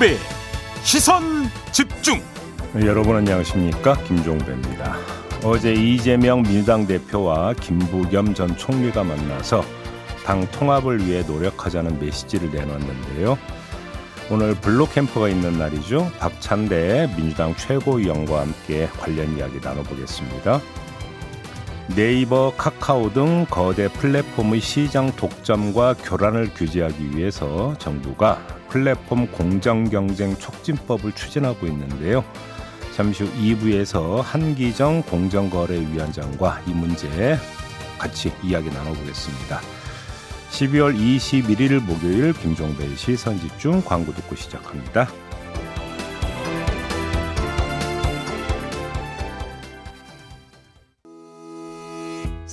김종배 시선 집중 여러분 안녕하십니까 김종배입니다. 어제 이재명 민주당 대표와 김부겸 전 총리가 만나서 당 통합을 위해 노력하자는 메시지를 내놨는데요. 오늘 블록 캠프가 있는 날이죠. 박찬대 민주당 최고위원과 함께 관련 이야기 나눠보겠습니다. 네이버, 카카오 등 거대 플랫폼의 시장 독점과 교란을 규제하기 위해서 정부가 플랫폼 공정 경쟁 촉진법을 추진하고 있는데요. 잠시 후 2부에서 한기정 공정거래위원장과 이 문제 같이 이야기 나눠보겠습니다. 12월 21일 목요일 김종배의 시선집중 광고 듣고 시작합니다.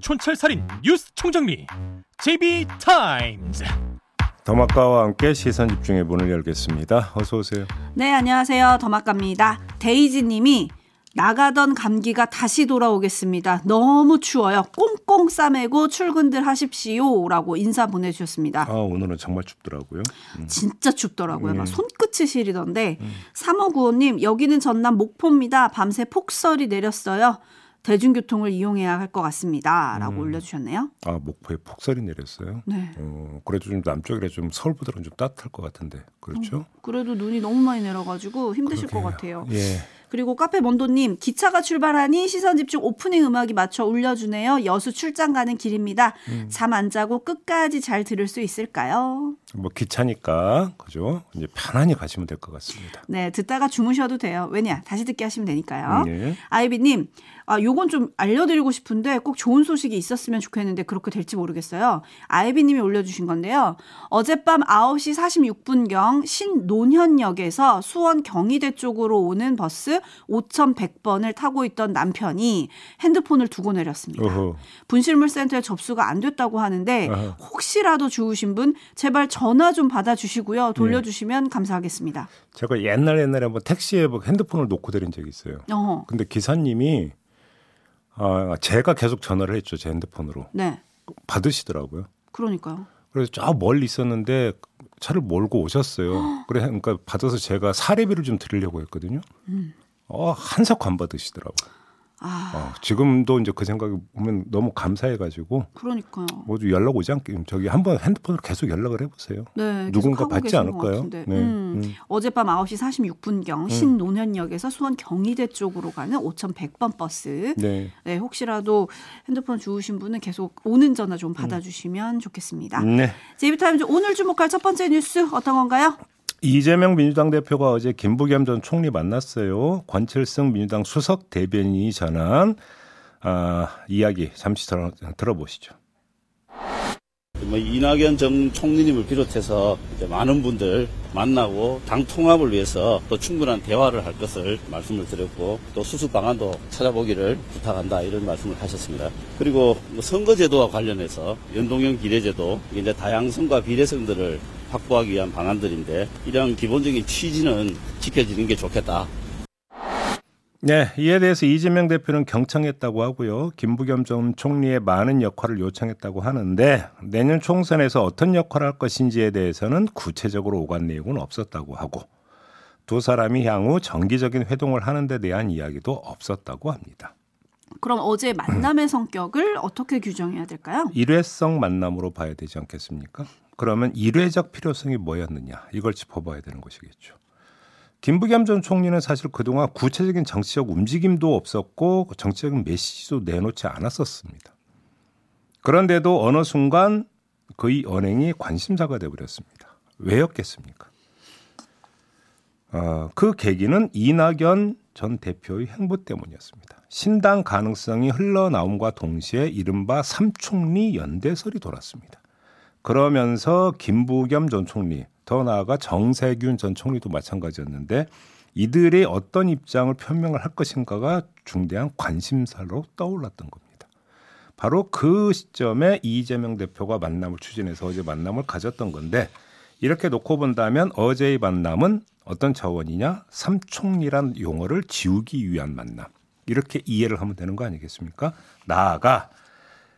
촌철살인 뉴스 총정리 JB타임즈 더마카와 함께 시선 집중의 문을 열겠습니다. 어서 오세요. 네, 안녕하세요. 더마카입니다. 데이지 님이 나가던 감기가 다시 돌아오겠습니다. 너무 추워요. 꽁꽁 싸매고 출근들 하십시오 라고 인사 보내주셨습니다. 아 오늘은 정말 춥더라고요. 음. 진짜 춥더라고요. 막 손끝이 시리던데 음. 3595님 여기는 전남 목포입니다. 밤새 폭설이 내렸어요. 대중교통을 이용해야 할 것 같습니다.라고 음. 올려주셨네요. 아 목포에 폭설이 내렸어요. 네. 어, 그래도 좀 남쪽이라 좀 서울보다는 좀 따뜻할 것 같은데 그렇죠? 어, 그래도 눈이 너무 많이 내려가지고 힘드실 그러게요. 것 같아요. 예. 그리고 카페 먼도님 기차가 출발하니 시선 집중 오프닝 음악이 맞춰 울려주네요. 여수 출장 가는 길입니다. 음. 잠안 자고 끝까지 잘 들을 수 있을까요? 뭐 기차니까 그죠? 이제 편안히 가시면 될 것 같습니다. 네, 듣다가 주무셔도 돼요. 왜냐 다시 듣게 하시면 되니까요. 네. 아이비님, 아 요건 좀 알려드리고 싶은데 꼭 좋은 소식이 있었으면 좋겠는데 그렇게 될지 모르겠어요. 아이비님이 올려주신 건데요. 어젯밤 9시 46분경 신논현역에서 수원 경희대 쪽으로 오는 버스 5100번을 타고 있던 남편이 핸드폰을 두고 내렸습니다. 어허. 분실물센터에 접수가 안 됐다고 하는데 어허. 혹시라도 주우신 분 제발 전화 좀 받아주시고요. 돌려주시면 네. 감사하겠습니다. 제가 옛날 옛날에 한번 택시에 뭐 핸드폰을 놓고 내린 적이 있어요. 어허. 근데 기사님이 아, 제가 계속 전화를 했죠. 제 핸드폰으로. 네. 받으시더라고요. 그러니까요. 그래서 저 멀리 있었는데 차를 몰고 오셨어요. 그래 그러니까 받아서 제가 사례비를 좀 드리려고 했거든요. 음. 어, 한석 안 받으시더라고요. 아. 어, 지금도 이제 그 생각이 보면 너무 감사해가지고. 그러니까요. 모두 연락 오지 않게 저기 한번 핸드폰으로 계속 연락을 해보세요. 네. 누군가 받지 않을까요? 네. 음. 음. 어젯밤 9시 46분경 음. 신논현역에서 수원 경희대 쪽으로 가는 5100번 버스. 네. 네. 혹시라도 핸드폰 주우신 분은 계속 오는 전화 좀 받아주시면 좋겠습니다. 네. 제이비타임즈 오늘 주목할 첫 번째 뉴스 어떤 건가요? 이재명 민주당 대표가 어제 김부겸 전 총리 만났어요. 권칠승 민주당 수석 대변인이 전한 아, 이야기 잠시 들어, 들어보시죠. 뭐 이낙연 전 총리님을 비롯해서 많은 분들 만나고 당 통합을 위해서 또 충분한 대화를 할 것을 말씀을 드렸고 또 수습 방안도 찾아보기를 부탁한다 이런 말씀을 하셨습니다. 그리고 뭐 선거제도와 관련해서 연동형 비례제도 이제 다양성과 비례성들을 확보하기 위한 방안들인데 이런 기본적인 취지는 지켜지는 게 좋겠다. 네, 이에 대해서 이재명 대표는 경청했다고 하고요. 김부겸 전 총리의 많은 역할을 요청했다고 하는데 내년 총선에서 어떤 역할을 할 것인지에 대해서는 구체적으로 오간 내용은 없었다고 하고 두 사람이 향후 정기적인 회동을 하는 데 대한 이야기도 없었다고 합니다. 그럼 어제 만남의 성격을 어떻게 규정해야 될까요? 일회성 만남으로 봐야 되지 않겠습니까? 그러면 일회적 필요성이 뭐였느냐 이걸 짚어봐야 되는 것이겠죠. 김부겸 전 총리는 사실 그동안 구체적인 정치적 움직임도 없었고 정치적인 메시지도 내놓지 않았었습니다. 그런데도 어느 순간 그의 언행이 관심사가 되어버렸습니다. 왜였겠습니까? 어, 그 계기는 이낙연 전 대표의 행보 때문이었습니다. 신당 가능성이 흘러나옴과 동시에 이른바 삼총리 연대설이 돌았습니다. 그러면서 김부겸 전 총리, 더 나아가 정세균 전 총리도 마찬가지였는데 이들이 어떤 입장을 표명을 할 것인가가 중대한 관심사로 떠올랐던 겁니다. 바로 그 시점에 이재명 대표가 만남을 추진해서 어제 만남을 가졌던 건데 이렇게 놓고 본다면 어제의 만남은 어떤 자원이냐 삼총리란 용어를 지우기 위한 만남 이렇게 이해를 하면 되는 거 아니겠습니까? 나아가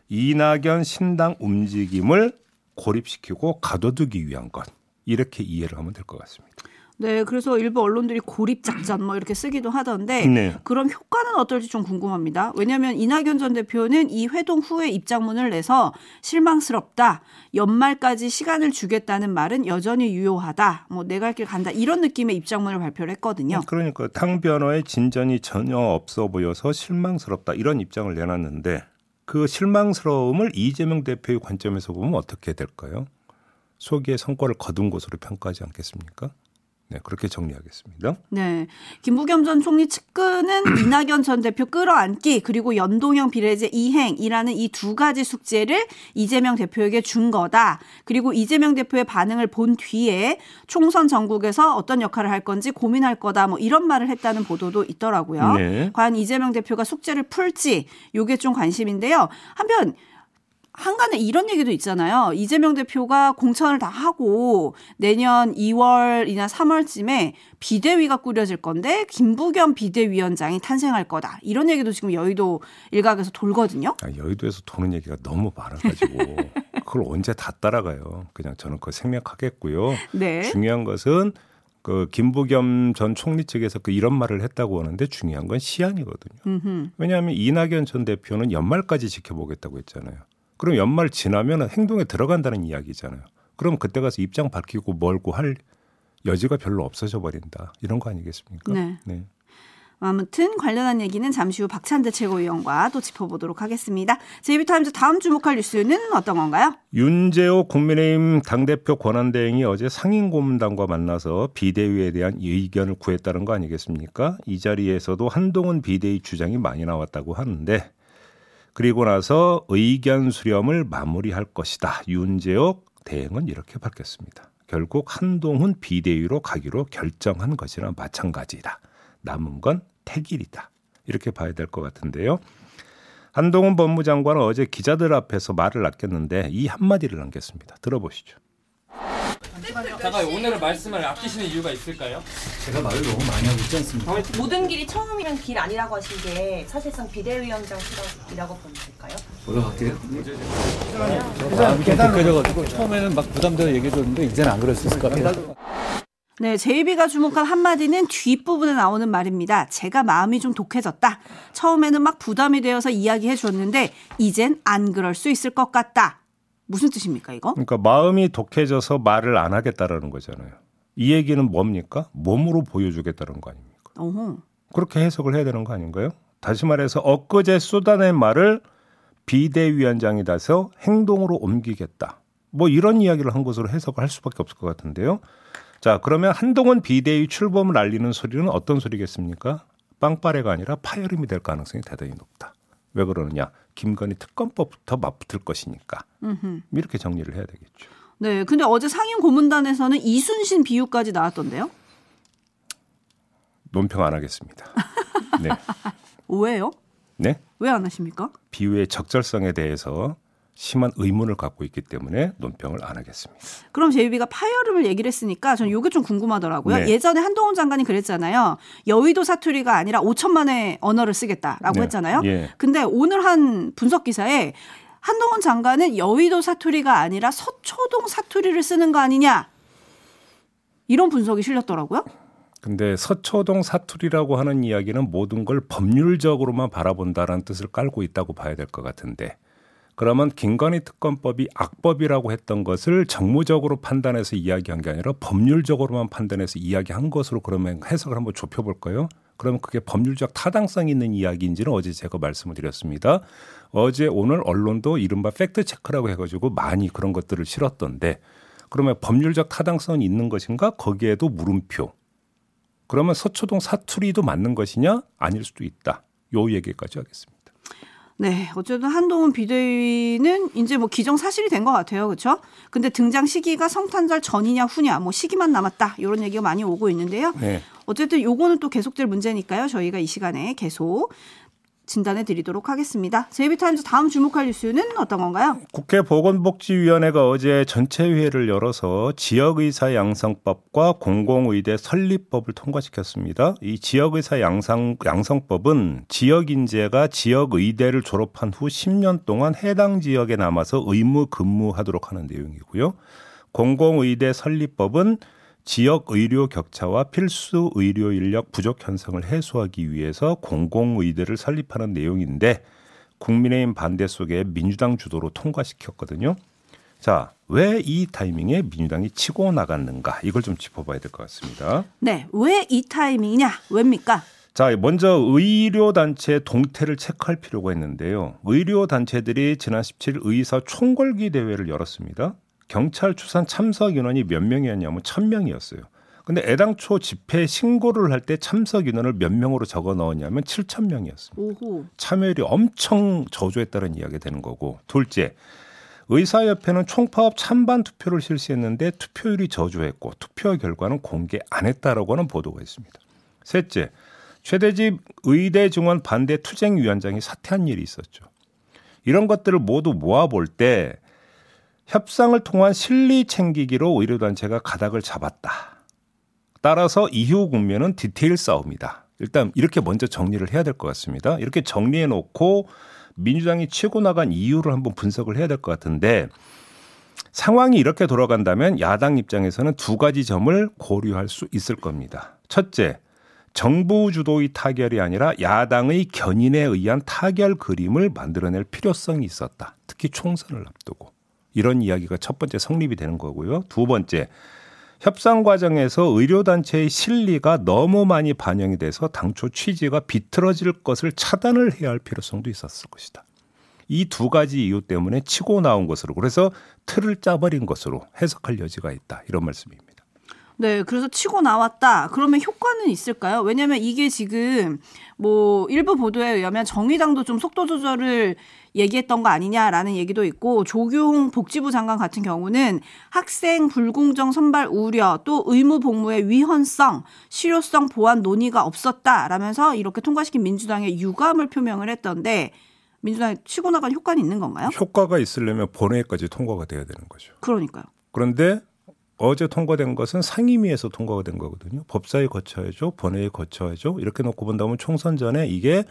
이낙연 신당 움직임을 고립시키고 가둬두기 위한 것 이렇게 이해를 하면 될 것 같습니다. 네, 그래서 일부 언론들이 고립 작전 뭐 이렇게 쓰기도 하던데 네. 그럼 효과는 어떨지 좀 궁금합니다. 왜냐하면 이낙연 전 대표는 이 회동 후에 입장문을 내서 실망스럽다. 연말까지 시간을 주겠다는 말은 여전히 유효하다. 뭐내갈길 간다. 이런 느낌의 입장문을 발표를 했거든요. 그러니까 탕 변호의 진전이 전혀 없어 보여서 실망스럽다. 이런 입장을 내놨는데 그 실망스러움을 이재명 대표의 관점에서 보면 어떻게 될까요? 소기의 성과를 거둔 것으로 평가하지 않겠습니까? 네, 그렇게 정리하겠습니다. 네. 김부겸 전 총리 측근은 이낙연 전 대표 끌어안기 그리고 연동형 비례제 이행이라는 이 두 가지 숙제를 이재명 대표에게 준 거다. 그리고 이재명 대표의 반응을 본 뒤에 총선 전국에서 어떤 역할을 할 건지 고민할 거다. 뭐 이런 말을 했다는 보도도 있더라고요. 네. 과연 이재명 대표가 숙제를 풀지 요게 좀 관심인데요. 한편 한간에 이런 얘기도 있잖아요. 이재명 대표가 공천을 다 하고 내년 2월이나 3월쯤에 비대위가 꾸려질 건데 김부겸 비대위원장이 탄생할 거다. 이런 얘기도 지금 여의도 일각에서 돌거든요. 아, 여의도에서 도는 얘기가 너무 많아가지고 그걸 언제 다 따라가요. 그냥 저는 그거 생략하겠고요. 네. 중요한 것은 그 김부겸 전 총리 측에서 그 이런 말을 했다고 하는데 중요한 건 시한이거든요. 음흠. 왜냐하면 이낙연 전 대표는 연말까지 지켜보겠다고 했잖아요. 그럼 연말 지나면 행동에 들어간다는 이야기잖아요. 그럼 그때 가서 입장 밝히고 멀고 할 여지가 별로 없어져 버린다. 이런 거 아니겠습니까? 네. 네. 아무튼 관련한 얘기는 잠시 후 박찬대 최고위원과 또 짚어보도록 하겠습니다. 제이비타임즈 다음 주목할 뉴스는 어떤 건가요? 윤재호 국민의힘 당대표 권한대행이 어제 상임고문단과 만나서 비대위에 대한 의견을 구했다는 거 아니겠습니까? 이 자리에서도 한동훈 비대위 주장이 많이 나왔다고 하는데 그리고 나서 의견 수렴을 마무리할 것이다. 윤재옥 대행은 이렇게 밝혔습니다. 결국 한동훈 비대위로 가기로 결정한 것이나 마찬가지다. 남은 건 택일이다. 이렇게 봐야 될 것 같은데요. 한동훈 법무장관은 어제 기자들 앞에서 말을 아꼈는데 이 한마디를 남겼습니다. 들어보시죠. 잠깐 오늘은 말씀을 아끼시는 이유가 있을까요? 제가 말을 너무 많이 하고 있지 않습니까? 모든 길이 처음이란 길 아니라고 하신 게 사실상 비대위원장 실험이라고 보면 될까요? 올라갈게요. 마음이 좀 독해져가지고 처음에는 막 부담되어 얘기해줬는데 이제는 안 그럴 수 있을 것 같아요. 네, 제이비가 주목한 한마디는 뒷부분에 나오는 말입니다. 제가 마음이 좀 독해졌다. 처음에는 막 부담이 되어서 이야기해 줬는데 이젠 안 그럴 수 있을 것 같다. 무슨 뜻입니까, 이거? 그러니까 마음이 독해져서 말을 안 하겠다라는 거잖아요. 이 얘기는 뭡니까? 몸으로 보여주겠다는 거 아닙니까? 어허. 그렇게 해석을 해야 되는 거 아닌가요? 다시 말해서 엊그제 쏟아낸 말을 비대위원장이 돼서 행동으로 옮기겠다. 뭐 이런 이야기를 한 것으로 해석을 할 수밖에 없을 것 같은데요. 자, 그러면 한동훈 비대위 출범을 알리는 소리는 어떤 소리겠습니까? 빵빠레가 아니라 파열음이 될 가능성이 대단히 높다. 왜 그러느냐? 김건희 특검법부터 맞붙을 것이니까 음흠. 이렇게 정리를 해야 되겠죠. 네, 근데 어제 상임 고문단에서는 이순신 비유까지 나왔던데요? 논평 안 하겠습니다. 네. 왜요? 네? 왜 안 하십니까? 비유의 적절성에 대해서 심한 의문을 갖고 있기 때문에 논평을 안 하겠습니다. 그럼 제이비가 파열음을 얘기를 했으니까 저는 이게 좀 궁금하더라고요. 네. 예전에 한동훈 장관이 그랬잖아요. 여의도 사투리가 아니라 5천만의 언어를 쓰겠다라고 네. 했잖아요. 예. 근데 오늘 한 분석 기사에 한동훈 장관은 여의도 사투리가 아니라 서초동 사투리를 쓰는 거 아니냐. 이런 분석이 실렸더라고요. 근데 서초동 사투리라고 하는 이야기는 모든 걸 법률적으로만 바라본다라는 뜻을 깔고 있다고 봐야 될 것 같은데 그러면 김건희 특검법이 악법이라고 했던 것을 정무적으로 판단해서 이야기한 게 아니라 법률적으로만 판단해서 이야기한 것으로 그러면 해석을 한번 좁혀볼까요? 그러면 그게 법률적 타당성이 있는 이야기인지는 어제 제가 말씀을 드렸습니다. 어제 오늘 언론도 이른바 팩트 체크라고 해가지고 많이 그런 것들을 실었던데 그러면 법률적 타당성이 있는 것인가? 거기에도 물음표. 그러면 서초동 사투리도 맞는 것이냐? 아닐 수도 있다. 요 얘기까지 하겠습니다. 네, 어쨌든 한동훈 비대위는 이제 뭐 기정 사실이 된 것 같아요, 그렇죠? 근데 등장 시기가 성탄절 전이냐 후냐, 뭐 시기만 남았다 이런 얘기가 많이 오고 있는데요. 네. 어쨌든 요거는 또 계속될 문제니까요. 저희가 이 시간에 계속 진단해 드리도록 하겠습니다. 제이비타임즈 다음 주목할 뉴스는 어떤 건가요? 국회 보건복지위원회가 어제 전체 회의를 열어서 지역의사 양성법과 공공의대 설립법을 통과시켰습니다. 이 지역의사 양성, 양성법은 지역인재가 지역의대를 졸업한 후 10년 동안 해당 지역에 남아서 의무 근무하도록 하는 내용이고요. 공공의대 설립법은 지역 의료 격차와 필수 의료 인력 부족 현상을 해소하기 위해서 공공의대를 설립하는 내용인데 국민의힘 반대 속에 민주당 주도로 통과시켰거든요. 자, 왜 이 타이밍에 민주당이 치고 나갔는가? 이걸 좀 짚어봐야 될 것 같습니다. 네, 왜 이 타이밍이냐? 왜입니까? 자, 먼저 의료단체 동태를 체크할 필요가 있는데요. 의료단체들이 지난 17일 의사 총궐기 대회를 열었습니다. 경찰 추산 참석 인원이 몇 명이었냐면 천 명이었어요. 근데 애당초 집회 신고를 할 때 참석 인원을 몇 명으로 적어 넣었냐면 7천 명이었습니다. 오호. 참여율이 엄청 저조했다는 이야기가 되는 거고. 둘째, 의사협회는 총파업 찬반 투표를 실시했는데 투표율이 저조했고 투표 결과는 공개 안 했다라고 하는 보도가 있습니다. 셋째, 최대집 의대 증원 반대 투쟁위원장이 사퇴한 일이 있었죠. 이런 것들을 모두 모아볼 때 협상을 통한 실리 챙기기로 의료단체가 가닥을 잡았다. 따라서 이후 국면은 디테일 싸움이다. 일단 이렇게 먼저 정리를 해야 될 것 같습니다. 이렇게 정리해 놓고 민주당이 치고 나간 이유를 한번 분석을 해야 될 것 같은데 상황이 이렇게 돌아간다면 야당 입장에서는 두 가지 점을 고려할 수 있을 겁니다. 첫째, 정부 주도의 타결이 아니라 야당의 견인에 의한 타결 그림을 만들어낼 필요성이 있었다. 특히 총선을 앞두고. 이런 이야기가 첫 번째 성립이 되는 거고요. 두 번째, 협상 과정에서 의료단체의 실리가 너무 많이 반영이 돼서 당초 취지가 비틀어질 것을 차단을 해야 할 필요성도 있었을 것이다. 이 두 가지 이유 때문에 치고 나온 것으로 그래서 틀을 짜버린 것으로 해석할 여지가 있다. 이런 말씀입니다. 네, 그래서 치고 나왔다. 그러면 효과는 있을까요? 왜냐하면 이게 지금 뭐 일부 보도에 의하면 정의당도 좀 속도 조절을 얘기했던 거 아니냐라는 얘기도 있고 조규홍 복지부 장관 같은 경우는 학생 불공정 선발 우려 또 의무 복무의 위헌성, 실효성 보완 논의가 없었다라면서 이렇게 통과시킨 민주당의 유감을 표명을 했던데 민주당이 치고 나간 효과는 있는 건가요? 효과가 있으려면 본회의까지 통과가 돼야 되는 거죠. 그러니까요. 그런데 어제 통과된 것은 상임위에서 통과가 된 거거든요. 법사위 거쳐야죠. 본회의 거쳐야죠. 이렇게 놓고 본다면 총선 전에 이게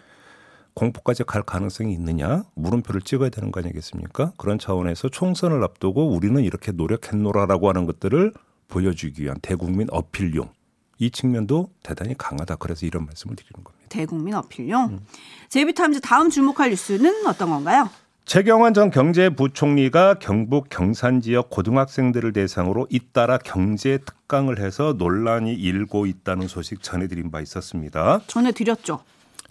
공포까지 갈 가능성이 있느냐 물음표를 찍어야 되는 거 아니겠습니까? 그런 차원에서 총선을 앞두고 우리는 이렇게 노력했노라라고 하는 것들을 보여주기 위한 대국민 어필용 이 측면도 대단히 강하다. 그래서 이런 말씀을 드리는 겁니다. 대국민 어필용. 음. 제이비타임즈 다음 주목할 뉴스는 어떤 건가요? 최경환 전 경제부총리가 경북 경산 지역 고등학생들을 대상으로 잇따라 경제 특강을 해서 논란이 일고 있다는 소식 전해드린 바 있었습니다. 전해드렸죠.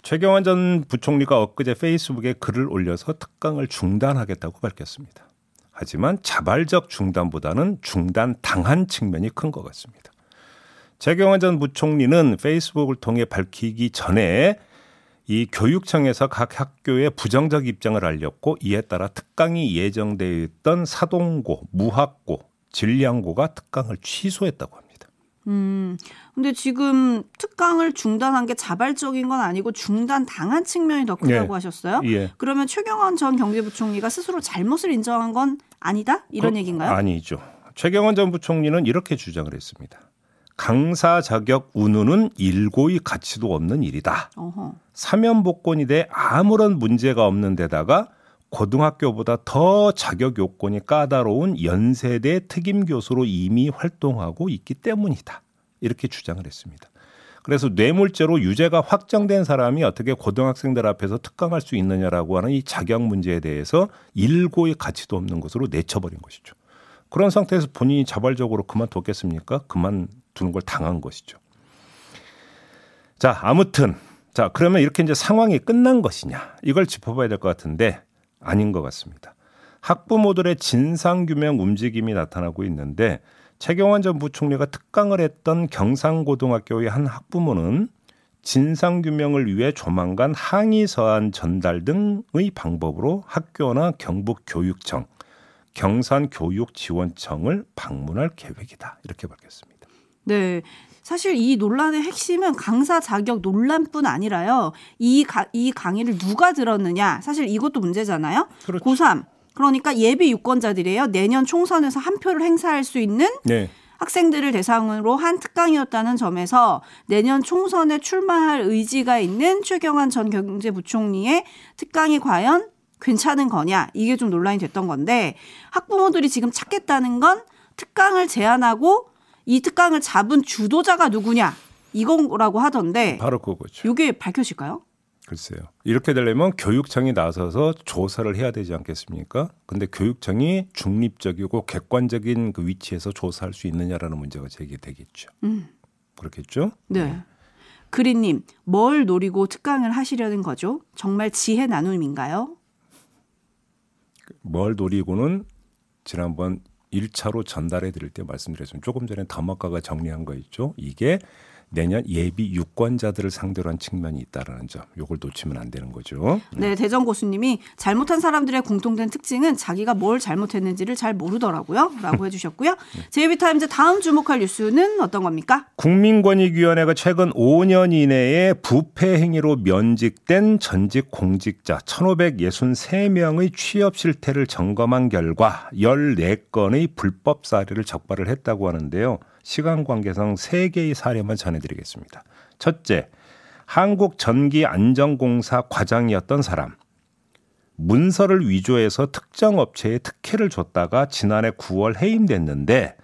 최경환 전 부총리가 엊그제 페이스북에 글을 올려서 특강을 중단하겠다고 밝혔습니다. 하지만 자발적 중단보다는 중단 당한 측면이 큰 것 같습니다. 최경환 전 부총리는 페이스북을 통해 밝히기 전에 이 교육청에서 각 학교에 부정적 입장을 알렸고 이에 따라 특강이 예정되어 있던 사동고, 무학고, 진량고가 특강을 취소했다고 합니다. 음, 근데 지금 특강을 중단한 게 자발적인 건 아니고 중단 당한 측면이 더 크다고 예. 하셨어요? 예. 그러면 최경환 전 경제부총리가 스스로 잘못을 인정한 건 아니다? 이런 그, 얘기인가요? 아니죠. 최경환 전 부총리는 이렇게 주장을 했습니다. 강사 자격 운운은 일고의 가치도 없는 일이다. 어허. 사면 복권이 돼 아무런 문제가 없는 데다가 고등학교보다 더 자격 요건이 까다로운 연세대 특임 교수로 이미 활동하고 있기 때문이다. 이렇게 주장을 했습니다. 그래서 뇌물죄로 유죄가 확정된 사람이 어떻게 고등학생들 앞에서 특강할 수 있느냐라고 하는 이 자격 문제에 대해서 일고의 가치도 없는 것으로 내쳐버린 것이죠. 그런 상태에서 본인이 자발적으로 그만뒀겠습니까? 그만 두는 걸 당한 것이죠. 자, 아무튼 자, 그러면 이렇게 이제 상황이 끝난 것이냐? 이걸 짚어봐야 될 것 같은데 아닌 것 같습니다. 학부모들의 진상규명 움직임이 나타나고 있는데 최경환 전 부총리가 특강을 했던 경상고등학교의 한 학부모는 진상 규명을 위해 조만간 항의 서한 전달 등의 방법으로 학교나 경북교육청, 경산교육지원청을 방문할 계획이다. 이렇게 밝혔습니다. 네. 사실 이 논란의 핵심은 강사 자격 논란뿐 아니라요. 이, 가, 이 강의를 누가 들었느냐. 사실 이것도 문제잖아요. 그렇죠. 고3. 그러니까 예비 유권자들이에요. 내년 총선에서 한 표를 행사할 수 있는 네. 학생들을 대상으로 한 특강이었다는 점에서 내년 총선에 출마할 의지가 있는 최경환 전 경제부총리의 특강이 과연 괜찮은 거냐 이게 좀 논란이 됐던 건데 학부모들이 지금 찾겠다는 건 특강을 제안하고 이 특강을 잡은 주도자가 누구냐 이거라고 하던데 바로 그거죠. 이게 밝혀질까요? 글쎄요. 이렇게 되려면 교육청이 나서서 조사를 해야 되지 않겠습니까? 근데 교육청이 중립적이고 객관적인 그 위치에서 조사할 수 있느냐라는 문제가 제기되겠죠. 음. 그렇겠죠? 네. 그린님, 뭘 노리고 특강을 하시려는 거죠? 정말 지혜 나눔인가요? 뭘 노리고는 지난번 1차로 전달해 드릴 때 말씀드렸지만 조금 전에 담화가가 정리한 거 있죠. 이게 내년 예비 유권자들을 상대로 한 측면이 있다라는 점. 요걸 놓치면 안 되는 거죠. 네, 대전 고수님이 잘못한 사람들의 공통된 특징은 자기가 뭘 잘못했는지를 잘 모르더라고요.라고 해주셨고요. 제이비타임즈 다음 주목할 뉴스는 어떤 겁니까? 국민권익위원회가 최근 5년 이내에 부패 행위로 면직된 전직 공직자 1,563명의 취업 실태를 점검한 결과 14건의 불법 사례를 적발을 했다고 하는데요. 시간 관계상 세 개의 사례만 전해드리겠습니다. 첫째, 한국전기안전공사 과장이었던 사람. 문서를 위조해서 특정 업체에 특혜를 줬다가 지난해 9월 해임됐는데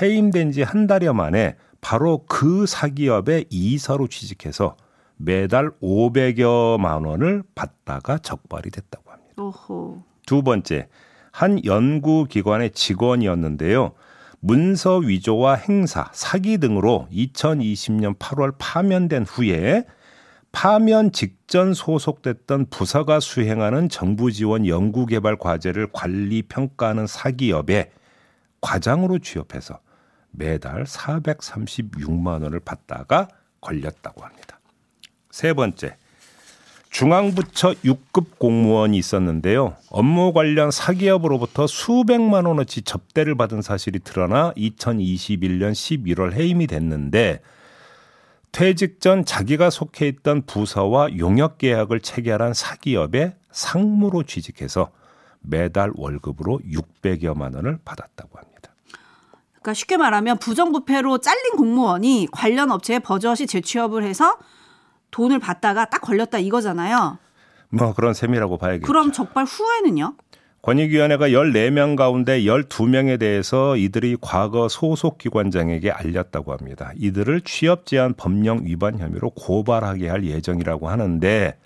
해임된 지 한 달여 만에 바로 그 사기업에 이사로 취직해서 매달 500여만 원을 받다가 적발이 됐다고 합니다. 오호. 두 번째, 한 연구기관의 직원이었는데요. 문서 위조와 행사, 사기 등으로 2020년 8월 파면된 후에 파면 직전 소속됐던 부서가 수행하는 정부 지원 연구개발 과제를 관리 평가하는 사기업에 과장으로 취업해서 매달 436만 원을 받다가 걸렸다고 합니다. 세 번째, 중앙부처 6급 공무원이 있었는데요. 업무 관련 사기업으로부터 수백만 원어치 접대를 받은 사실이 드러나 2021년 11월 해임이 됐는데 퇴직 전 자기가 속해 있던 부서와 용역 계약을 체결한 사기업에 상무로 취직해서 매달 월급으로 600여만 원을 받았다고 합니다. 그러니까 쉽게 말하면 부정부패로 잘린 공무원이 관련 업체에 버젓이 재취업을 해서 돈을 받다가 딱 걸렸다 이거잖아요. 뭐 그런 셈이라고 봐야겠죠. 그럼 적발 후에는요? 권익위원회가 14명 가운데 12명에 대해서 이들이 과거 소속 기관장에게 알렸다고 합니다. 이들을 취업 제한 법령 위반 혐의로 고발하게 할 예정이라고 하는데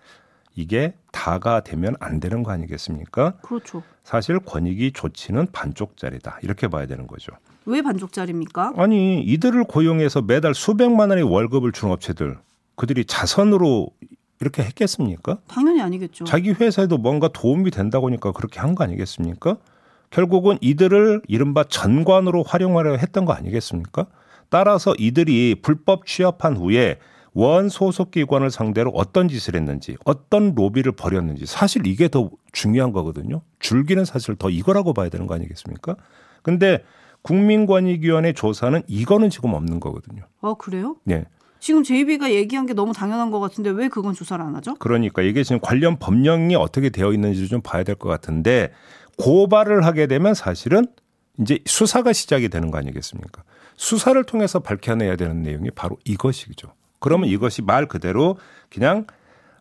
이게 다가 되면 안 되는 거 아니겠습니까? 그렇죠. 사실 권익위 조치는 반쪽짜리다. 이렇게 봐야 되는 거죠. 왜 반쪽짜리입니까? 아니, 이들을 고용해서 매달 수백만 원의 월급을 주는 업체들 그들이 자선으로 이렇게 했겠습니까? 당연히 아니겠죠. 자기 회사에도 뭔가 도움이 된다고 하니까 그렇게 한 거 아니겠습니까? 결국은 이들을 이른바 전관으로 활용하려 했던 거 아니겠습니까? 따라서 이들이 불법 취업한 후에 원 소속 기관을 상대로 어떤 짓을 했는지, 어떤 로비를 벌였는지 사실 이게 더 중요한 거거든요. 줄기는 사실 더 이거라고 봐야 되는 거 아니겠습니까? 근데 국민권익위원회 조사는 이거는 지금 없는 거거든요. 아, 그래요? 네. 지금 JB가 얘기한 게 너무 당연한 것 같은데 왜 그건 조사를 안 하죠? 그러니까 이게 지금 관련 법령이 어떻게 되어 있는지를 좀 봐야 될 것 같은데 고발을 하게 되면 사실은 이제 수사가 시작이 되는 거 아니겠습니까? 수사를 통해서 밝혀내야 되는 내용이 바로 이것이죠. 그러면 이것이 말 그대로 그냥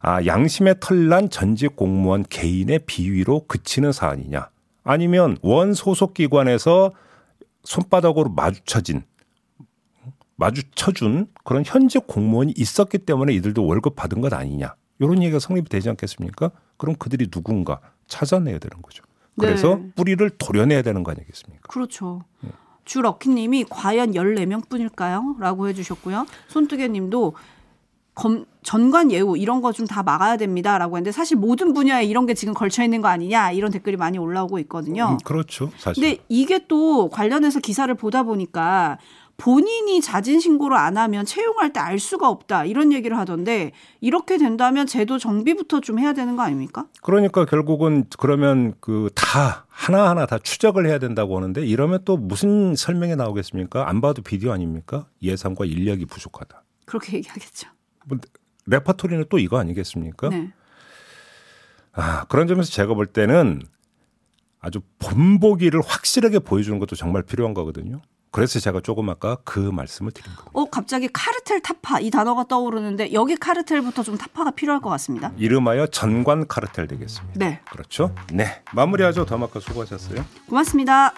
아, 양심의 털난 전직 공무원 개인의 비위로 그치는 사안이냐? 아니면 원 소속 기관에서 손바닥으로 마주쳐진 마주쳐준 그런 현직 공무원이 있었기 때문에 이들도 월급 받은 것 아니냐. 이런 얘기가 성립이 되지 않겠습니까? 그럼 그들이 누군가 찾아내야 되는 거죠. 그래서 네. 뿌리를 도려내야 되는 거 아니겠습니까? 그렇죠. 네. 주럭키님이 과연 14명 뿐일까요? 라고 해주셨고요. 손뜨개님도 검, 전관 예우 이런 거 좀 다 막아야 됩니다 라고 했는데 사실 모든 분야에 이런 게 지금 걸쳐 있는 거 아니냐 이런 댓글이 많이 올라오고 있거든요. 음, 그렇죠. 사실. 근데 이게 또 관련해서 기사를 보다 보니까 본인이 자진 신고를 안 하면 채용할 때 알 수가 없다 이런 얘기를 하던데 이렇게 된다면 제도 정비부터 좀 해야 되는 거 아닙니까? 그러니까 결국은 그러면 그 다 하나하나 다 추적을 해야 된다고 하는데 이러면 또 무슨 설명이 나오겠습니까? 안 봐도 비디오 아닙니까? 예산과 인력이 부족하다. 그렇게 얘기하겠죠. 뭐 레퍼토리는 또 이거 아니겠습니까? 네. 아, 그런 점에서 제가 볼 때는 아주 본보기를 확실하게 보여주는 것도 정말 필요한 거거든요. 그래서 제가 조금 아까 그 말씀을 드린 겁니다. 어 갑자기 카르텔 타파 이 단어가 떠오르는데 여기 카르텔부터 좀 타파가 필요할 것 같습니다. 이름하여 전관 카르텔 되겠습니다. 네. 그렇죠? 네. 마무리하죠. 더마카 수고하셨어요. 고맙습니다.